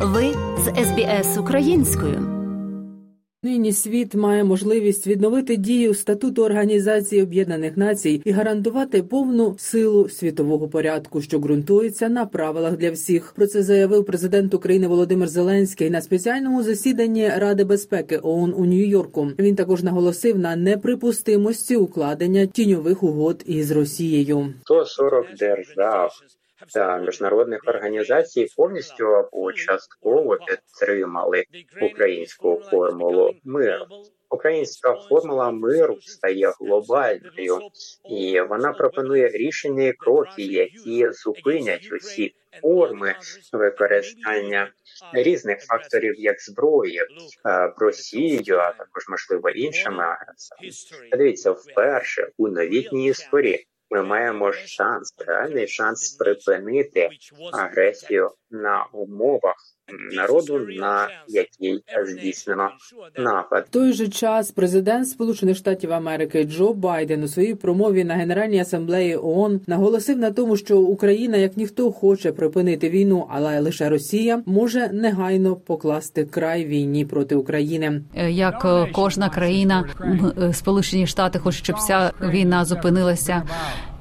Ви з СБС українською. Нині світ має можливість відновити дію статуту Організації Об'єднаних Націй і гарантувати повну силу світового порядку, що ґрунтується на правилах для всіх. Про це заявив президент України Володимир Зеленський на спеціальному засіданні Ради безпеки ООН у Нью-Йорку. Він також наголосив на неприпустимості укладення тіньових угод із Росією. 140 держав міжнародних організацій повністю або частково підтримали українську формулу миру. Українська формула миру стає глобальною, і вона пропонує рішення і кроки, які зупинять усі форми використання різних факторів як зброї Росією, а також можливо іншими агресорами. Дивіться вперше у новітній історії ми маємо шанс, реальний шанс припинити агресію на умовах народу, на який здійснено напад. В той же час президент Сполучених Штатів Америки Джо Байден у своїй промові на Генеральній асамблеї ООН наголосив на тому, що Україна, як ніхто, хоче припинити війну, але лише Росія може негайно покласти край війні проти України. Як е, кожна країна, е, Сполучені Штати хочуть, щоб ця війна зупинилася.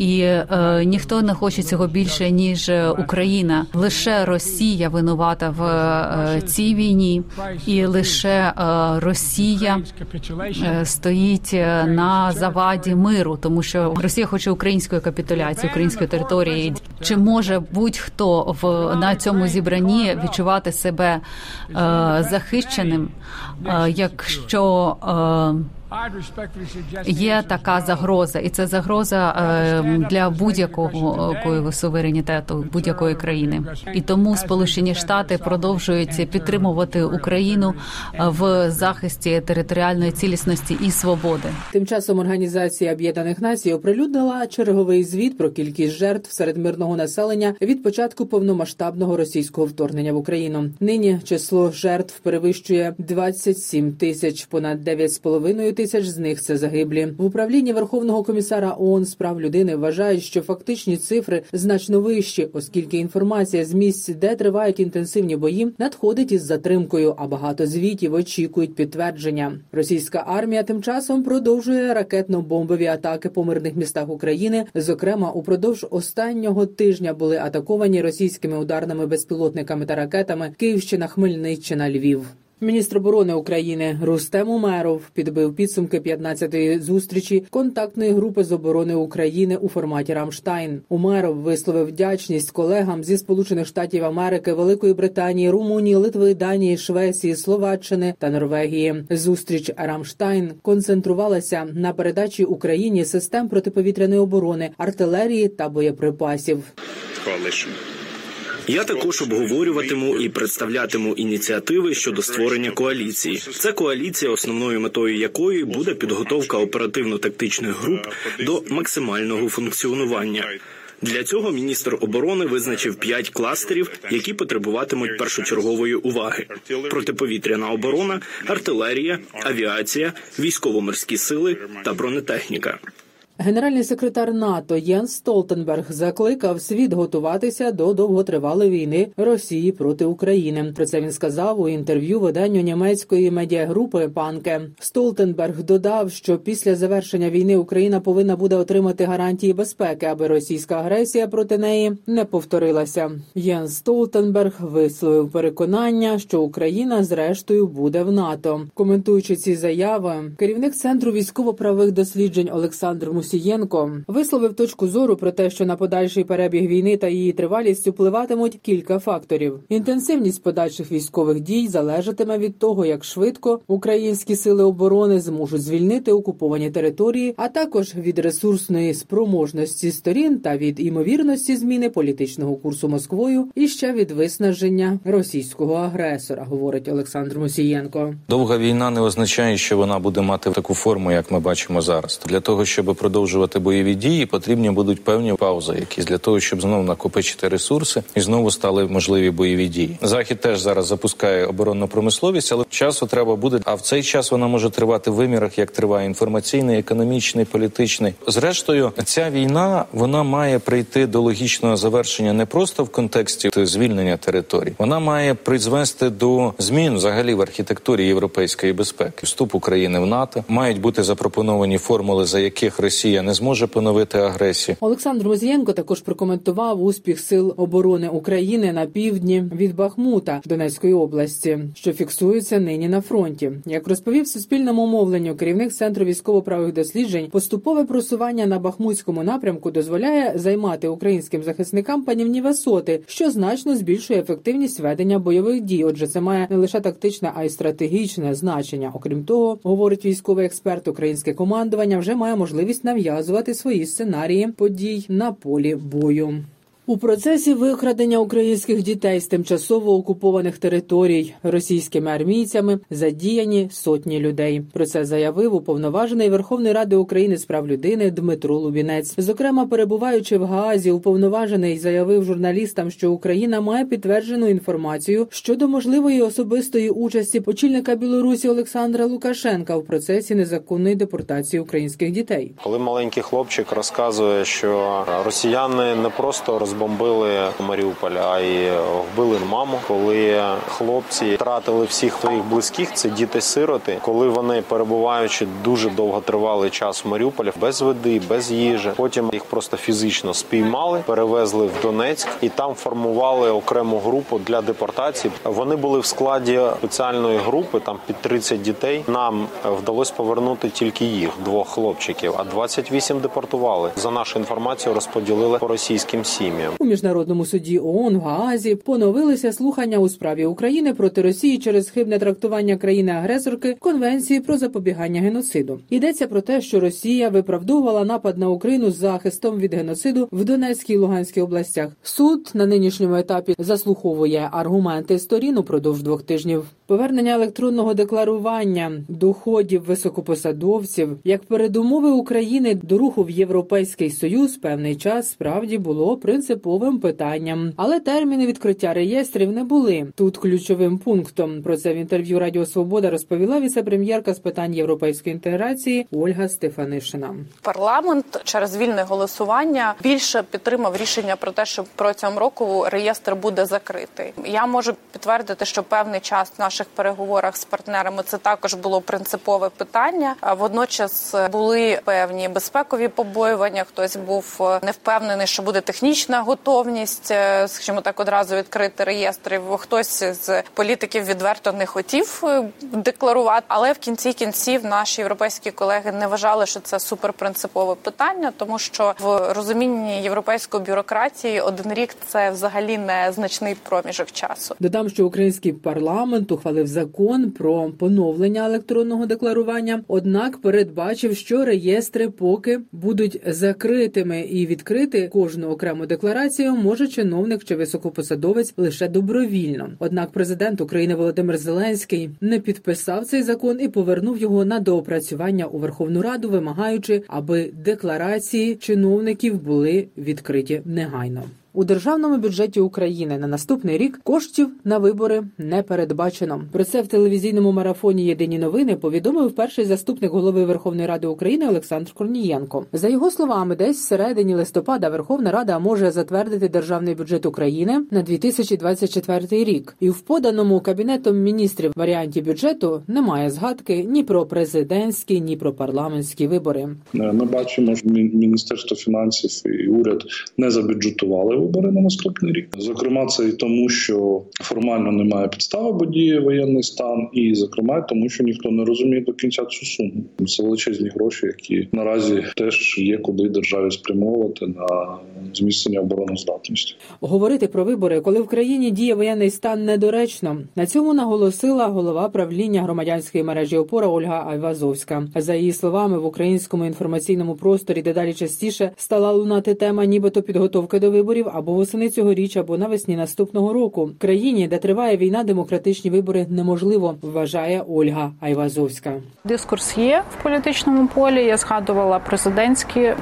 І е, ніхто не хоче цього більше ніж Україна. Лише Росія винувата в е, цій війні, і лише е, Росія е, стоїть на заваді миру, тому що Росія хоче української капітуляції, української території. Чи може будь-хто в на цьому зібранні відчувати себе е, захищеним, е, якщо е, Є така загроза, і це загроза е, для будь-якого суверенітету будь-якої країни. І тому Сполучені Штати продовжують підтримувати Україну в захисті територіальної цілісності і свободи. Тим часом Організація Об'єднаних Націй оприлюднила черговий звіт про кількість жертв серед мирного населення від початку повномасштабного російського вторгнення в Україну. Нині число жертв перевищує 27 тисяч, понад 9,5 тисяч з них це загиблі в управлінні Верховного комісара ООН з прав людини. Вважають, що фактичні цифри значно вищі, оскільки інформація з місць, де тривають інтенсивні бої, надходить із затримкою. А багато звітів очікують підтвердження. Російська армія тим часом продовжує ракетно-бомбові атаки по мирних містах України. Зокрема, упродовж останнього тижня були атаковані російськими ударними безпілотниками та ракетами Київщина, Хмельниччина, Львів. Міністр оборони України Рустем Умеров підбив підсумки 15-ї зустрічі контактної групи з оборони України у форматі Рамштайн. Умеров висловив вдячність колегам зі Сполучених Штатів Америки, Великої Британії, Румунії, Литви, Данії, Швеції, Словаччини та Норвегії. Зустріч Рамштайн концентрувалася на передачі Україні систем протиповітряної оборони, артилерії та боєприпасів. Я також обговорюватиму і представлятиму ініціативи щодо створення коаліції. Це коаліція, основною метою якої буде підготовка оперативно-тактичних груп до максимального функціонування. Для цього міністр оборони визначив п'ять кластерів, які потребуватимуть першочергової уваги: протиповітряна оборона, артилерія, авіація, військово-морські сили та бронетехніка. Генеральний секретар НАТО Єнс Столтенберг закликав світ готуватися до довготривалої війни Росії проти України. Про це він сказав у інтерв'ю виданню німецької медіагрупи Панке. Столтенберг додав, що після завершення війни Україна повинна буде отримати гарантії безпеки, аби російська агресія проти неї не повторилася. Єнс Столтенберг висловив переконання, що Україна зрештою буде в НАТО. Коментуючи ці заяви, керівник центру військово-правих досліджень Олександр Мусі. Мусієнко висловив точку зору про те, що на подальший перебіг війни та її тривалість впливатимуть кілька факторів. Інтенсивність подальших військових дій залежатиме від того, як швидко українські сили оборони зможуть звільнити окуповані території, а також від ресурсної спроможності сторін та від імовірності зміни політичного курсу Москвою і ще від виснаження російського агресора, говорить Олександр Мусієнко. Довга війна не означає, що вона буде мати таку форму, як ми бачимо зараз. Для того щоб продовжувати продовжувати бойові дії, потрібні будуть певні паузи, якісь для того, щоб знову накопичити ресурси і знову стали можливі бойові дії. Захід теж зараз запускає оборонну промисловість, але часу треба буде. А в цей час вона може тривати в вимірах, як триває інформаційний, економічний, політичний. Зрештою, ця війна вона має прийти до логічного завершення не просто в контексті звільнення територій, вона має призвести до змін взагалі в архітектурі європейської безпеки. Вступ України в НАТО мають бути запропоновані формули, за яких Росія не зможе поновити агресію. Олександр Мозієнко також прокоментував успіх сил оборони України на півдні від Бахмута Донецької області, що фіксується нині на фронті. Як розповів суспільному мовленню керівник центру військово-правих досліджень, поступове просування на бахмутському напрямку дозволяє займати українським захисникам панівні висоти, що значно збільшує ефективність ведення бойових дій. Отже, це має не лише тактичне, а й стратегічне значення. Окрім того, говорить військовий експерт, українське командування вже має можливість нав'язувати свої сценарії подій на полі бою. У процесі викрадення українських дітей з тимчасово окупованих територій російськими армійцями задіяні сотні людей. Про це заявив уповноважений Верховної Ради України з прав людини Дмитро Лубінець. Зокрема, перебуваючи в Гаазі, уповноважений заявив журналістам, що Україна має підтверджену інформацію щодо можливої особистої участі очільника Білорусі Олександра Лукашенка в процесі незаконної депортації українських дітей. Коли маленький хлопчик розказує, що росіяни не просто розбомбили Маріуполь, а й вбили маму. Коли хлопці втратили всіх своїх близьких, це діти-сироти. Коли вони перебуваючи дуже довготривалий час в Маріуполі, без води, без їжі, потім їх просто фізично спіймали, перевезли в Донецьк і там формували окрему групу для депортації. Вони були в складі спеціальної групи, там під 30 дітей. Нам вдалося повернути тільки їх, двох хлопчиків, а 28 депортували. За нашу інформацію розподілили по російським сім'ям. У міжнародному суді ООН в Гаазі поновилися слухання у справі України проти Росії через хибне трактування країни-агресорки Конвенції про запобігання геноциду. Йдеться про те, що Росія виправдовувала напад на Україну з захистом від геноциду в Донецькій і Луганській областях. Суд на нинішньому етапі заслуховує аргументи сторін упродовж двох тижнів. Повернення електронного декларування доходів високопосадовців як передумови України до руху в Європейський Союз певний час справді було принциповим питанням, але терміни відкриття реєстрів не були тут ключовим пунктом. Про це в інтерв'ю Радіо Свобода розповіла віце-прем'єрка з питань європейської інтеграції Ольга Стефанишина. Парламент через вільне голосування більше підтримав рішення про те, що протягом року реєстр буде закритий. Я можу підтвердити, що певний час в наших переговорах з партнерами це також було принципове питання. А водночас були певні безпекові побоювання. Хтось був не впевнений, що буде технічна готовність, е, скажімо так, одразу відкрити реєстрів. Хтось з політиків відверто не хотів е, декларувати, але в кінці кінців наші європейські колеги не вважали, що це суперпринципове питання, тому що в розумінні європейської бюрократії один рік це взагалі не значний проміжок часу. Додам, що український парламент ухвалив закон про поновлення електронного декларування однак передбачив, що реєстри поки будуть закритими і відкрити кожну окрему декларацію може чиновник чи високопосадовець лише добровільно. Однак президент України Володимир Зеленський не підписав цей закон і повернув його на доопрацювання у Верховну Раду, вимагаючи, аби декларації чиновників були відкриті негайно. У державному бюджеті України на наступний рік коштів на вибори не передбачено. Про це в телевізійному марафоні Єдині новини повідомив перший заступник голови Верховної Ради України Олександр Корнієнко. За його словами, десь в середині листопада Верховна Рада може затвердити державний бюджет України на 2024 рік, і в поданому кабінетом міністрів варіанті бюджету немає згадки ні про президентські, ні про парламентські вибори. Ми бачимо, що міністерство фінансів і уряд не забюджетували вибори на наступний рік. Зокрема, це і тому, що формально немає підстави, бо діє воєнний стан, і зокрема тому, що ніхто не розуміє до кінця цю суму. Це величезні гроші, які наразі теж є куди державі спрямовувати на зміцнення обороноздатності. Говорити про вибори, коли в країні діє воєнний стан, недоречно. На цьому наголосила голова правління громадянської мережі опора Ольга Айвазовська. За її словами, в українському інформаційному просторі дедалі частіше стала лунати тема, нібито підготовки до виборів або восени цьогоріч, або навесні наступного року. В країні, де триває війна, демократичні вибори неможливо, вважає Ольга Айвазовська. Дискурс є в політичному полі. Я згадувала президентські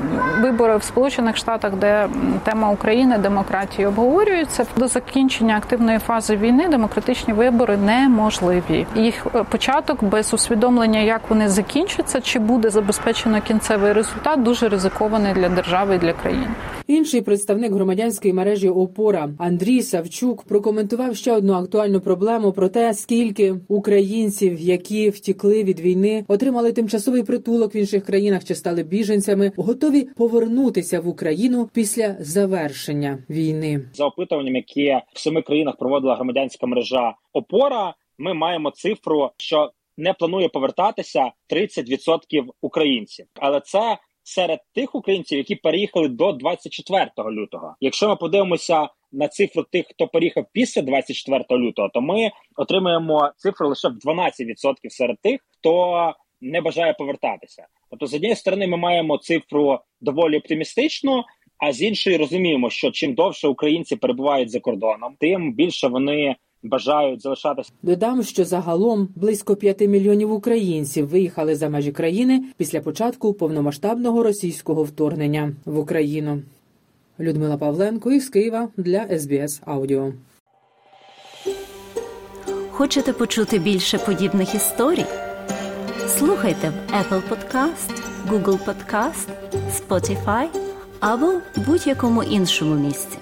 вибори в Сполучених Штатах, де тема України демократії обговорюється. До закінчення активної фази війни демократичні вибори неможливі. Їх е, початок без усвідомлення, як вони закінчаться, чи буде забезпечено кінцевий результат, дуже ризикований для держави і для країни. Інший представник громадянської мережі ОПОРА Андрій Савчук прокоментував ще одну актуальну проблему про те, скільки українців, які втікли від війни, отримали тимчасовий притулок в інших країнах чи стали біженцями, готові повернутися в Україну після завершення війни. За опитуванням, яке в семи країнах проводила громадянська мережа ОПОРА, ми маємо цифру, що не планує повертатися 30% українців, але це серед тих українців, які переїхали до 24 лютого. Якщо ми подивимося на цифру тих, хто переїхав після 24 лютого, то ми отримаємо цифру лише в 12% серед тих, хто не бажає повертатися. Тобто, з однієї сторони, ми маємо цифру доволі оптимістичну. А з іншої розуміємо, що чим довше українці перебувають за кордоном, тим більше вони бажають залишатися. Додам, що загалом близько 5 мільйонів українців виїхали за межі країни після початку повномасштабного російського вторгнення в Україну. Людмила Павленко із Києва для СБС Аудіо. Хочете почути більше подібних історій? Слухайте в Apple Podcast, Google Podcast, Spotify або будь-якому іншому місці.